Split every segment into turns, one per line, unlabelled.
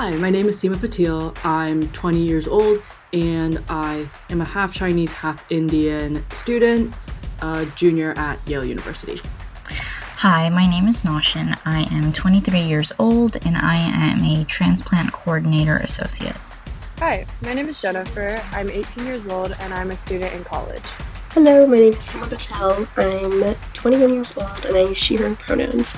Hi, my name is Seema Patil. I'm 20 years old and I am a half Chinese, half Indian student, a junior at Yale University.
Hi, my name is Noshin. I am 23 years old and I am a transplant coordinator associate.
Hi, my name is Jennifer. I'm 18 years old and I'm a student in college.
Hello, my name is Hema Patel. I'm 21 years old and I use she, her pronouns.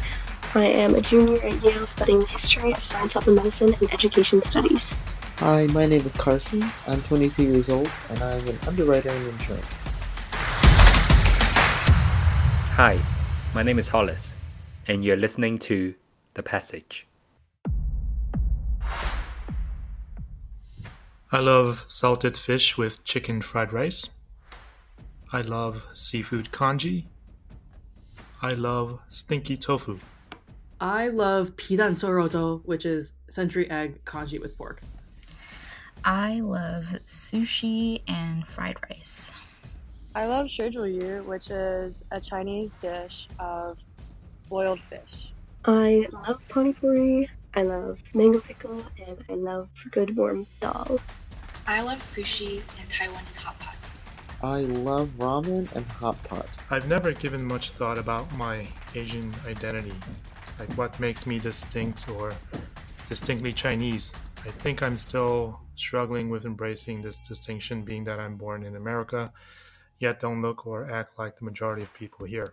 I am a junior at Yale studying the history of science, health, and medicine and education studies.
Hi, my name is Carson. I'm 22 years old and I'm an underwriter in insurance.
Hi, my name is Hollis, and you're listening to The Passage.
I love salted fish with chicken fried rice. I love seafood congee. I love stinky tofu.
I love pidan sorozo, which is century egg congee with pork.
I love sushi and fried rice.
I love shuizhuyu, which is a Chinese dish of boiled fish.
I love panipuri, I love mango pickle, and I love good warm dal.
I love sushi and Taiwanese hot pot.
I love ramen and hot pot.
I've never given much thought about my Asian identity, like what makes me distinct or distinctly Chinese. I think I'm still struggling with embracing this distinction, being that I'm born in America, yet don't look or act like the majority of people here.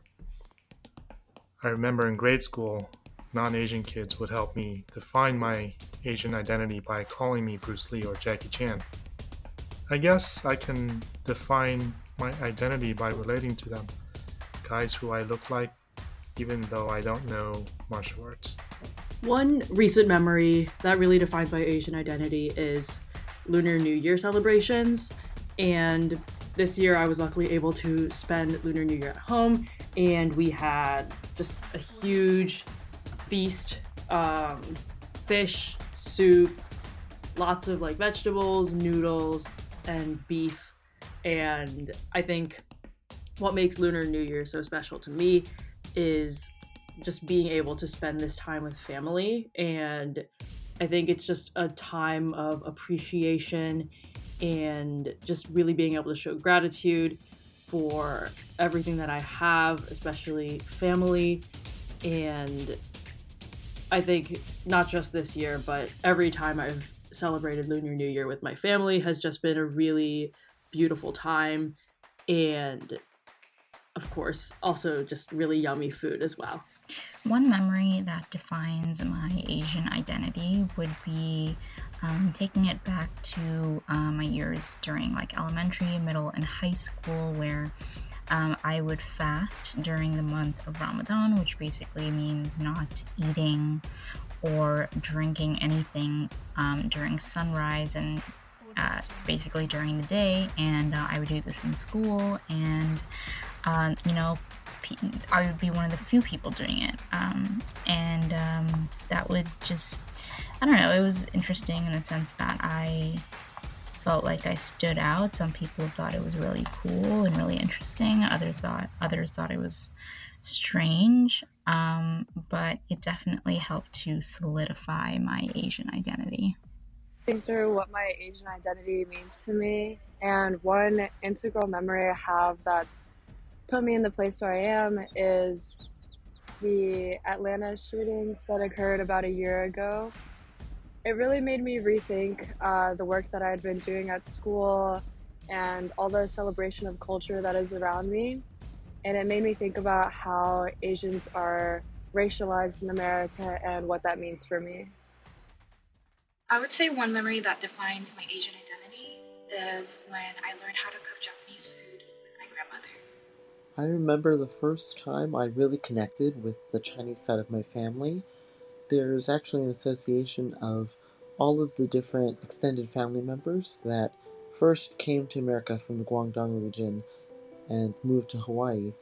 I remember in grade school, non Asian kids would help me define my Asian identity by calling me Bruce Lee or Jackie Chan. I guess I can define my identity by relating to them, guys who I look like, even though I don't know martial arts.
One recent memory that really defines my Asian identity is Lunar New Year celebrations. And this year I was luckily able to spend Lunar New Year at home, and we had just a huge feast um, fish, soup, lots of like vegetables, noodles, and beef. And I think what makes Lunar New Year so special to me is just being able to spend this time with family. And I think it's just a time of appreciation and just really being able to show gratitude for everything that I have, especially family. And I think not just this year, but every time I've celebrated Lunar New Year with my family has just been a really beautiful time. And of course, also just really yummy food as well.
One memory that defines my Asian identity would be um, taking it back to uh, my years during like elementary, middle, and high school, where um, I would fast during the month of Ramadan, which basically means not eating or drinking anything um, during sunrise and uh, basically during the day. And uh, I would do this in school, and you know, I would be one of the few people doing it. Um, and um, that would just, I don't know, it was interesting in the sense that I felt like I stood out. Some people thought it was really cool and really interesting. Other thought others thought it was strange. Um, but it definitely helped to solidify my Asian identity.
Think through what my Asian identity means to me, and one integral memory I have that's put me in the place where I am is the Atlanta shootings that occurred about a year ago. It really made me rethink uh, the work that I had been doing at school and all the celebration of culture that is around me. And it made me think about how Asians are racialized in America and what that means for me.
I would say one memory that defines my Asian identity is when I learned how to cook Japanese food.
I remember the first time I really connected with the Chinese side of my family. There's actually an association of all of the different extended family members that first came to America from the Guangdong region and moved to Hawaii,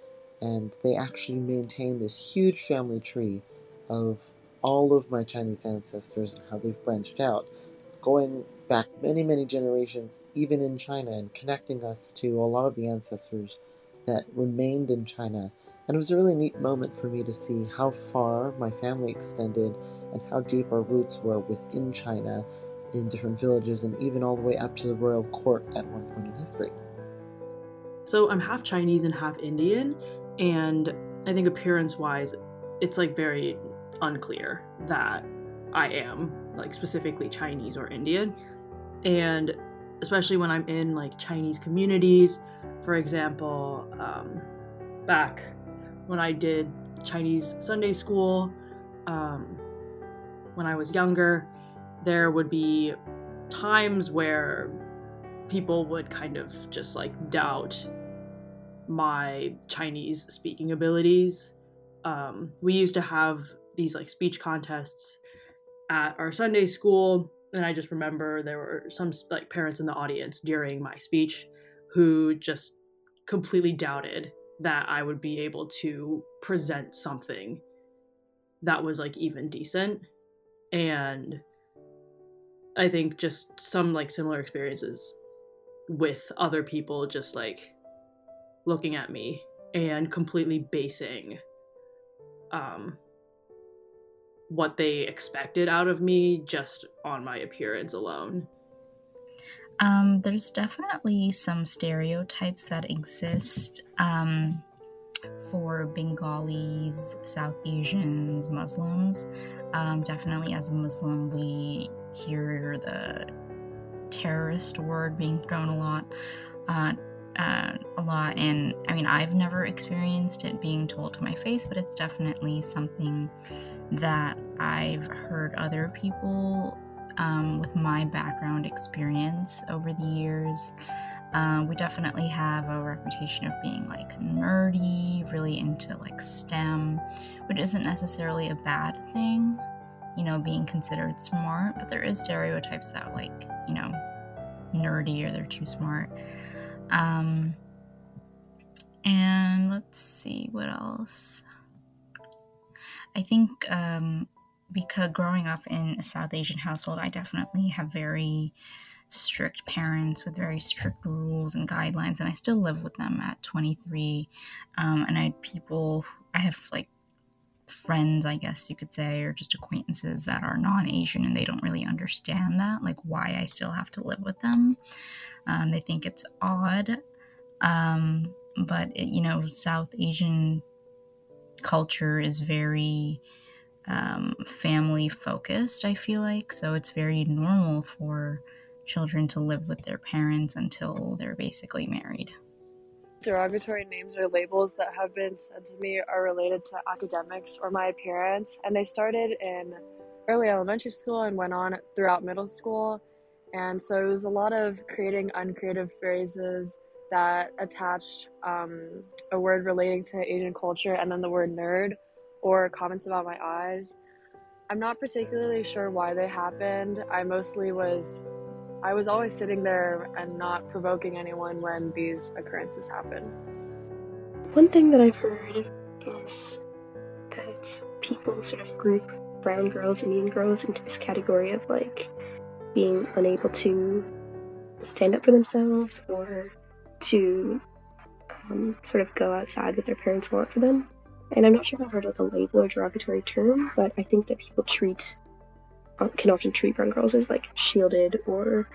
and they actually maintain this huge family tree of all of my Chinese ancestors and how they've branched out, going back many, many generations, even in China, and connecting us to a lot of the ancestors that remained in China And it was a really neat moment for me to see how far my family extended and how deep our roots were within China in different villages and even all the way up to the royal court at one point in history.
So I'm half Chinese and half Indian, and I think appearance wise, it's like very unclear that I am like specifically Chinese or Indian. And especially when I'm in like Chinese communities, for example, um, back when I did Chinese Sunday school, um, when I was younger, there would be times where people would kind of just like doubt my Chinese speaking abilities. Um, we used to have these like speech contests at our Sunday school, and I just remember there were some like parents in the audience during my speech who just completely doubted that I would be able to present something that was like even decent. And I think just some like similar experiences with other people just like looking at me and completely basing um what they expected out of me just on my appearance alone.
Um, there's definitely some stereotypes that exist um, for Bengalis, South Asians, Muslims. Um, definitely, as a Muslim, we hear the terrorist word being thrown a lot. Uh, uh, a lot, and I mean, I've never experienced it being told to my face, but it's definitely something that I've heard other people um, with my background experience over the years. Um, we definitely have a reputation of being like nerdy, really into like STEM, which isn't necessarily a bad thing, you know, being considered smart, but there is stereotypes that like, you know, nerdy or they're too smart. Um, and let's see what else. I think um, because growing up in a South Asian household, I definitely have very strict parents with very strict rules and guidelines, and I still live with them at 23. Um, and I had people, I have like friends, I guess you could say, or just acquaintances that are non Asian and they don't really understand that, like why I still have to live with them. Um, they think it's odd. Um, but, it, you know, South Asian culture is very um, family focused, I feel like. So it's very normal for children to live with their parents until they're basically married.
Derogatory names or labels that have been said to me are related to academics or my appearance, and they started in early elementary school and went on throughout middle school. And so it was a lot of creating uncreative phrases that attached um, a word relating to Asian culture and then the word nerd or comments about my eyes. I'm not particularly sure why they happened. I mostly was I was always sitting there and not provoking anyone when these occurrences happen.
One thing that I've heard is that people sort of group brown girls, Indian girls into this category of like being unable to stand up for themselves or to um, sort of go outside what their parents want for them. And I'm not sure if I've heard like a label or derogatory term, but I think that people treat uh, can often treat brown girls as like shielded or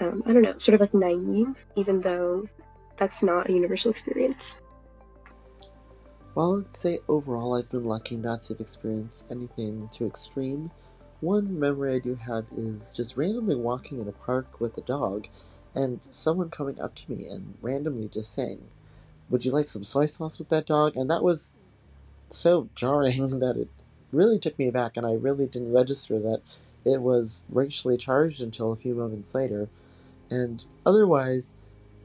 um, I don't know, sort of like naive, even though that's not a universal experience.
While I'd say overall I've been lucky not to experience anything too extreme, one memory I do have is just randomly walking in a park with a dog and someone coming up to me and randomly just saying, Would you like some soy sauce with that dog? And that was so jarring that it really took me aback, and I really didn't register that it was racially charged until a few moments later. And otherwise,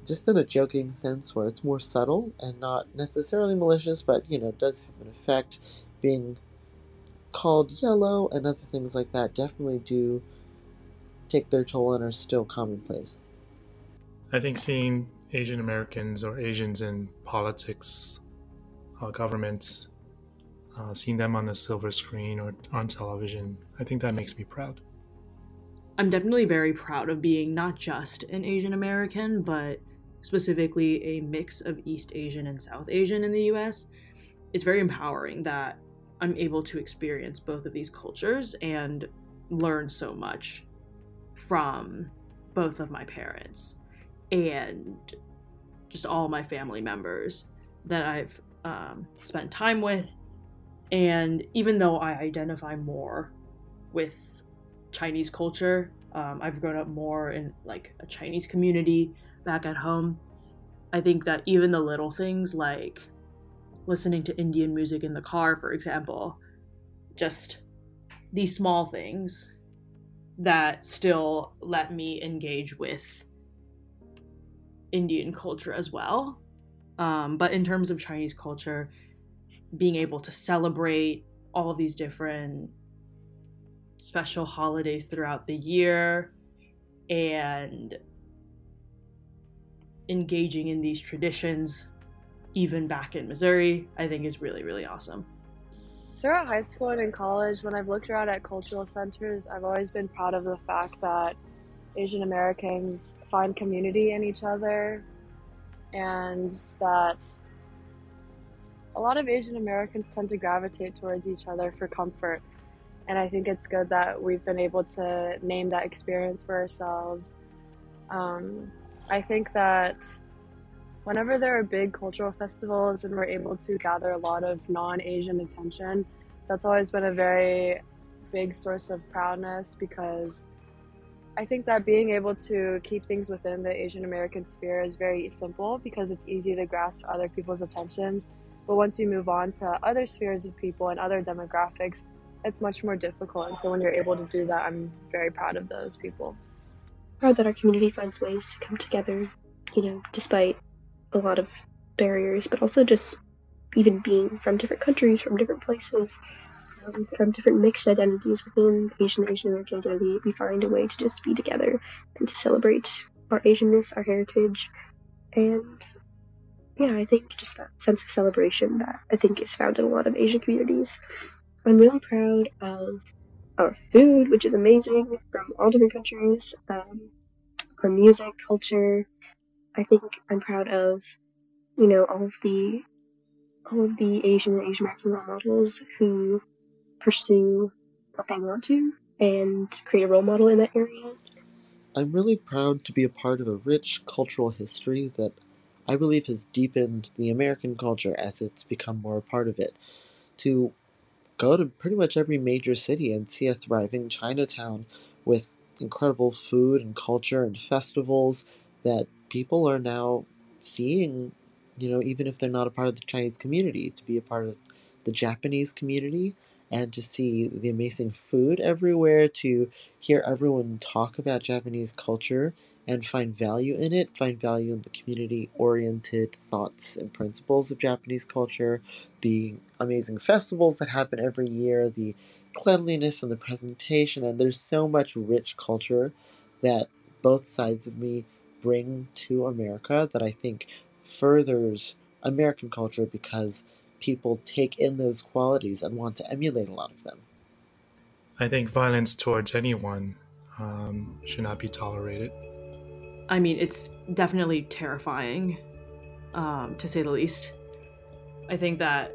just in a joking sense where it's more subtle and not necessarily malicious, but you know, does have an effect, being called yellow and other things like that definitely do take their toll and are still commonplace.
I think seeing Asian Americans or Asians in politics, uh, governments, uh, seeing them on the silver screen or on television, I think that makes me proud.
I'm definitely very proud of being not just an Asian American, but specifically a mix of East Asian and South Asian in the US. it's very empowering that I'm able to experience both of these cultures and learn so much from both of my parents and just all my family members that I've um, spent time with. And even though I identify more with Chinese culture, um, I've grown up more in like a Chinese community back at home. I think that even the little things like listening to Indian music in the car, for example, just these small things that still let me engage with Indian culture as well. Um, but in terms of Chinese culture, being able to celebrate all of these different special holidays throughout the year and engaging in these traditions even back in Missouri, I think is really, really awesome.
Throughout high school and in college, when I've looked around at cultural centers, I've always been proud of the fact that Asian Americans find community in each other and that a lot of Asian Americans tend to gravitate towards each other for comfort. And I think it's good that we've been able to name that experience for ourselves. Um, I think that whenever there are big cultural festivals and we're able to gather a lot of non Asian attention, that's always been a very big source of proudness because I think that being able to keep things within the Asian American sphere is very simple because it's easy to grasp other people's attentions. But once you move on to other spheres of people and other demographics, it's much more difficult. And so when you're able to do that, I'm very proud of those people.
Proud that our community finds ways to come together, you know, despite a lot of barriers, but also just even being from different countries, from different places, um, from different mixed identities within Asian Asian American identity, we find a way to just be together and to celebrate our Asianness, our heritage, and yeah, I think just that sense of celebration that I think is found in a lot of Asian communities. I'm really proud of our food, which is amazing from all different countries, um, our music, culture, I think I'm proud of, you know, all of the all of the Asian and Asian American role models who pursue what they want to and create a role model in that area.
I'm really proud to be a part of a rich cultural history that I believe has deepened the American culture as it's become more a part of it. To go to pretty much every major city and see a thriving Chinatown with incredible food and culture and festivals that people are now seeing, you know, even if they're not a part of the Chinese community, to be a part of the Japanese community and to see the amazing food everywhere, to hear everyone talk about Japanese culture and find value in it, find value in the community oriented thoughts and principles of Japanese culture, the amazing festivals that happen every year, the cleanliness and the presentation, and there's so much rich culture that both sides of me bring to America that I think furthers American culture because people take in those qualities and want to emulate a lot of them.
I think violence towards anyone um, should not be tolerated.
I mean, it's definitely terrifying, um, to say the least. I think that,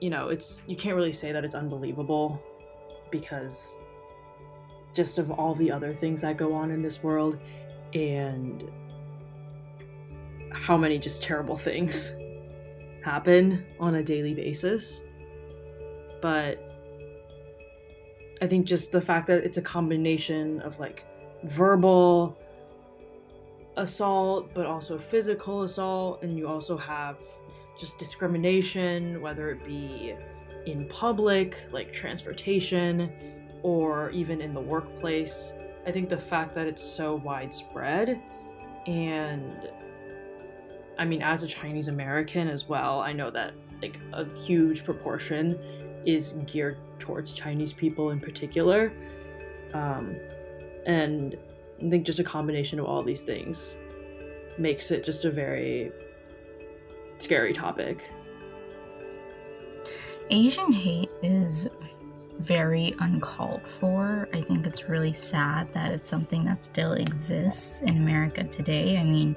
you know, it's you can't really say that it's unbelievable because just of all the other things that go on in this world and how many just terrible things happen on a daily basis. But I think just the fact that it's a combination of like verbal assault, but also physical assault, and you also have just discrimination, whether it be in public, like transportation, or even in the workplace. I think the fact that it's so widespread and I mean as a Chinese American as well, I know that like a huge proportion is geared towards Chinese people in particular. Um, and I think just a combination of all these things makes it just a very scary topic.
Asian hate is very uncalled for. I think it's really sad that it's something that still exists in America today. I mean,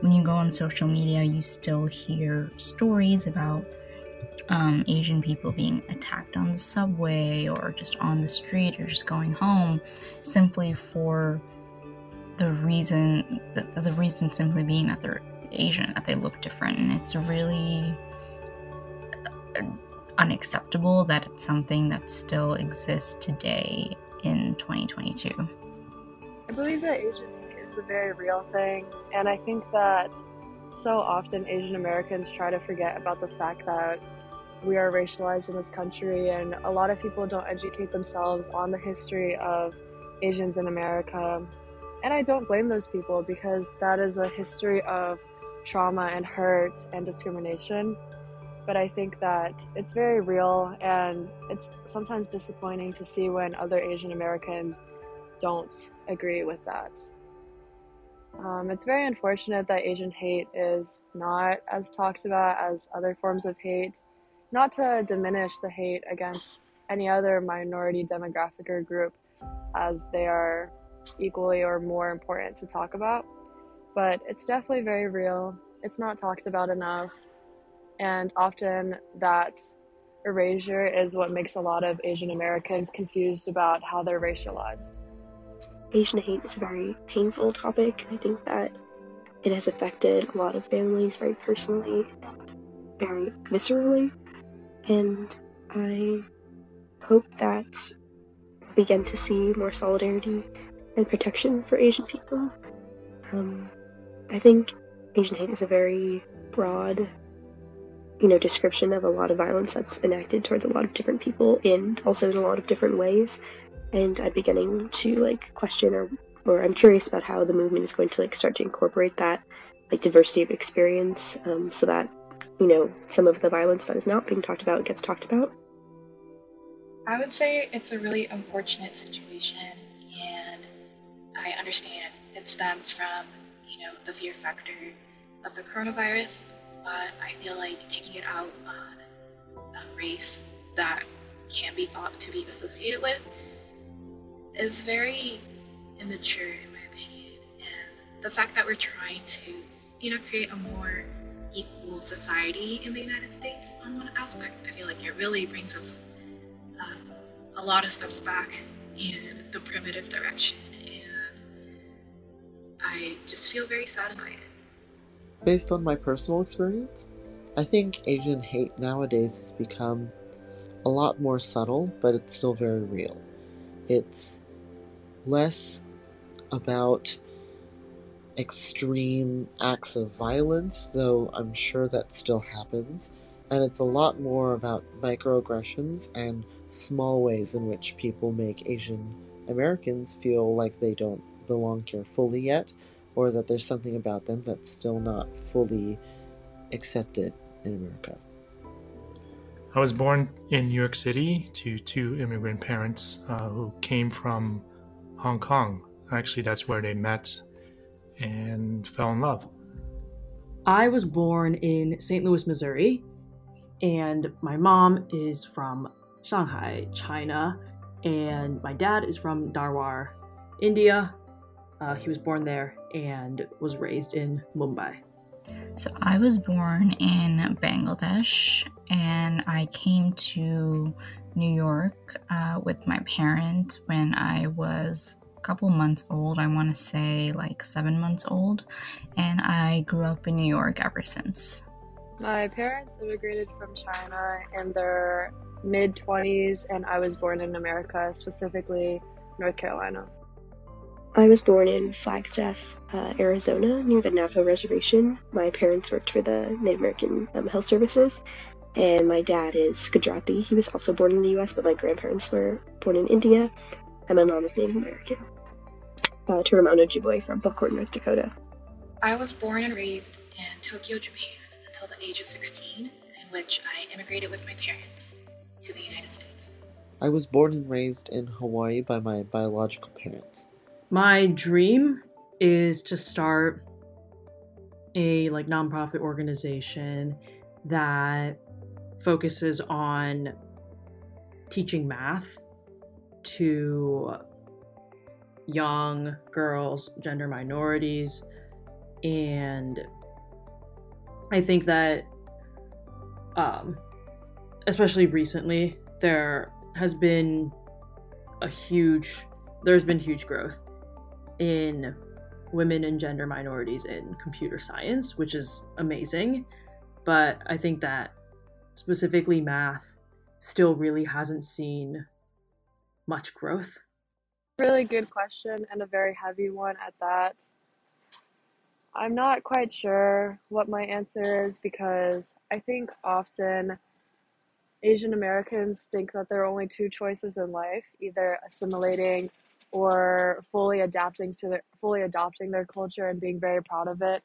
when you go on social media, you still hear stories about um, Asian people being attacked on the subway or just on the street or just going home simply for the reason the, the reason simply being that they're Asian, that they look different. And it's really uh, unacceptable that it's something that still exists today in 2022.
I believe that Asian is a very real thing, and I think that so often Asian Americans try to forget about the fact that we are racialized in this country, and a lot of people don't educate themselves on the history of Asians in America. And I don't blame those people because that is a history of trauma and hurt and discrimination. But I think that it's very real, and it's sometimes disappointing to see when other Asian Americans don't agree with that. Um, it's very unfortunate that Asian hate is not as talked about as other forms of hate. Not to diminish the hate against any other minority demographic or group, as they are equally or more important to talk about, but it's definitely very real. It's not talked about enough, and often that erasure is what makes a lot of Asian Americans confused about how they're racialized.
Asian hate is a very painful topic. I think that it has affected a lot of families very personally and very viscerally. And I hope that we begin to see more solidarity and protection for Asian people. Um, I think Asian hate is a very broad, you know, description of a lot of violence that's enacted towards a lot of different people and also in a lot of different ways and I'm beginning to like question or or I'm curious about how the movement is going to like start to incorporate that like diversity of experience um, so that you know some of the violence that is not being talked about gets talked about.
I would say it's a really unfortunate situation, I understand it stems from you know the fear factor of the coronavirus, but I feel like taking it out on a race that can be thought to be associated with is very immature in my opinion. And the fact that we're trying to, you know, create a more equal society in the United States on one aspect, I feel like it really brings us um, a lot of steps back in the primitive direction. I just feel very saddened by it.
Based on my personal experience, I think Asian hate nowadays has become a lot more subtle, but it's still very real. It's less about extreme acts of violence, though I'm sure that still happens, and it's a lot more about microaggressions and small ways in which people make Asian Americans feel like they don't belong here fully yet, or that there's something about them that's still not fully accepted in America.
I was born in New York City to two immigrant parents uh, who came from Hong Kong. Actually, that's where they met and fell in love.
I was born in St. Louis, Missouri, and my mom is from Shanghai, China, and my dad is from Dharwar, India. Uh, he was born there and was raised in Mumbai.
So I was born in Bangladesh and I came to New York uh, with my parents when I was a couple months old. I want to say like seven months old. And I grew up in New York ever since.
My parents immigrated from China in their mid 20s, and I was born in America, specifically North Carolina.
I was born in Flagstaff, uh, Arizona, near the Navajo Reservation. My parents worked for the Native American um, Health Services, and my dad is Gujarati. He was also born in the US, but my grandparents were born in India, and my mom is Native American. Uh, Turtle Mountain Ojibwe from Belcourt, North Dakota.
I was born and raised in Tokyo, Japan until the age of 16, in which I immigrated with my parents to the United States.
I was born and raised in Hawaii by my biological parents.
My dream is to start a like nonprofit organization that focuses on teaching math to young girls, gender minorities, and I think that um, especially recently, there has been a huge there's been huge growth in women and gender minorities in computer science, which is amazing. But I think that specifically math still really hasn't seen much growth.
Really good question and a very heavy one at that. I'm not quite sure what my answer is because I think often Asian Americans think that there are only two choices in life either assimilating or fully adapting to their fully adopting their culture and being very proud of it.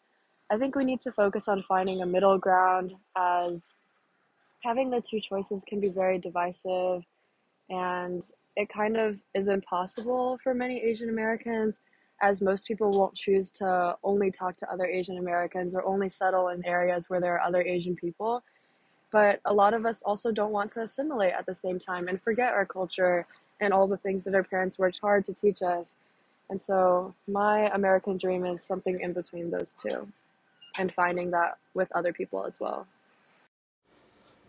I think we need to focus on finding a middle ground as having the two choices can be very divisive and it kind of is impossible for many Asian Americans as most people won't choose to only talk to other Asian Americans or only settle in areas where there are other Asian people. But a lot of us also don't want to assimilate at the same time and forget our culture and all the things that our parents worked hard to teach us. And so my American dream is something in between those two and finding that with other people as well.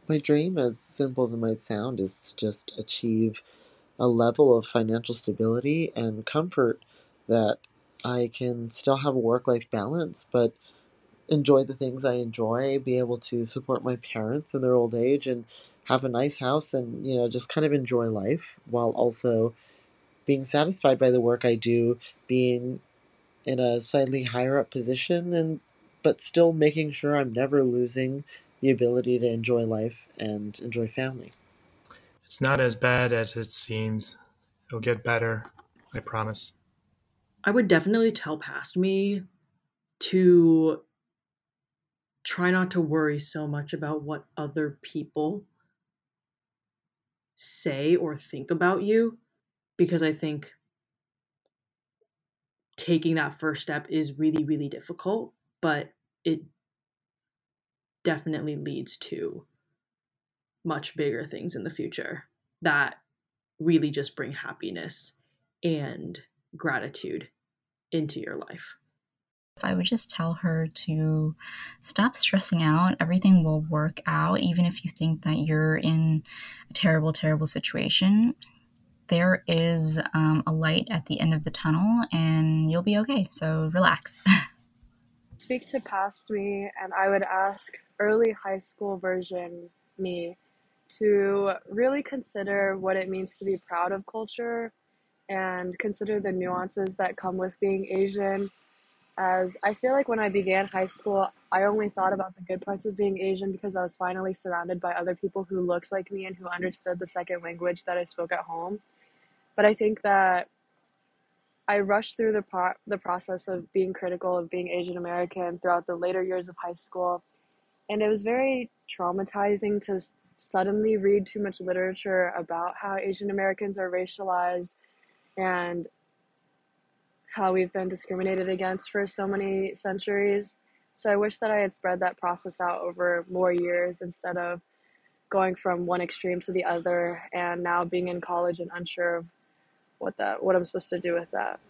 My dream, as simple as it might sound, is to just achieve a level of financial stability and comfort that I can still have a work life balance, but enjoy the things I enjoy, be able to support my parents in their old age, and have a nice house and, you know, just kind of enjoy life while also being satisfied by the work I do, being in a slightly higher up position, and but still making sure I'm never losing the ability to enjoy life and enjoy family.
It's not as bad as it seems. It'll get better, I promise.
I would definitely tell past me to try not to worry so much about what other people say or think about you because I think taking that first step is really, really difficult, but it definitely leads to much bigger things in the future that really just bring happiness and gratitude into your life.
I would just tell her to stop stressing out. Everything will work out, even if you think that you're in a terrible, terrible situation. There is um, a light at the end of the tunnel, and you'll be okay. So relax.
Speak to past me, and I would ask early high school version me to really consider what it means to be proud of culture and consider the nuances that come with being Asian as I feel like when I began high school, I only thought about the good parts of being Asian because I was finally surrounded by other people who looked like me and who understood the second language that I spoke at home. But I think that I rushed through the pro- the process of being critical of being Asian American throughout the later years of high school, and it was very traumatizing to suddenly read too much literature about how Asian Americans are racialized and how we've been discriminated against for so many centuries. So I wish that I had spread that process out over more years instead of going from one extreme to the other and now being in college and unsure of what that what I'm supposed to do with that.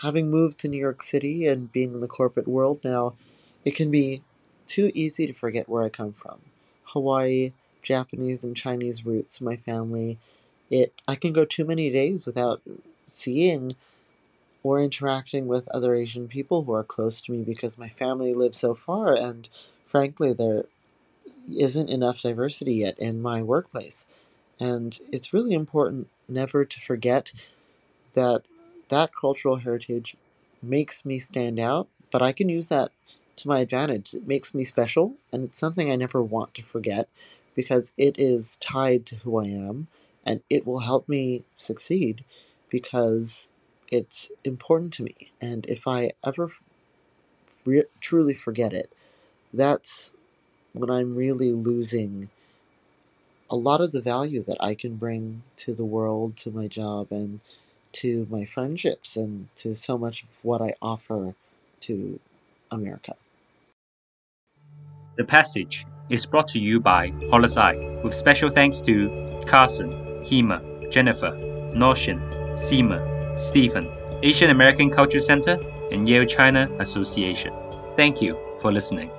Having moved to New York City and being in the corporate world now, it can be too easy to forget where I come from. Hawaii, Japanese and Chinese roots, my family. It I can go too many days without seeing or interacting with other Asian people who are close to me because my family lives so far and frankly there isn't enough diversity yet in my workplace. And it's really important never to forget that that cultural heritage makes me stand out, but I can use that to my advantage. It makes me special, and it's something I never want to forget because it is tied to who I am and it will help me succeed because it's important to me. And if I ever re- truly forget it, that's when I'm really losing a lot of the value that I can bring to the world, to my job, and to my friendships, and to so much of what I offer to America.
The Passage is brought to you by Eye, with special thanks to Carson, Hema, Jennifer, Noshin, Seema, Stephen, Asian American Culture Center, and Yale China Association. Thank you for listening.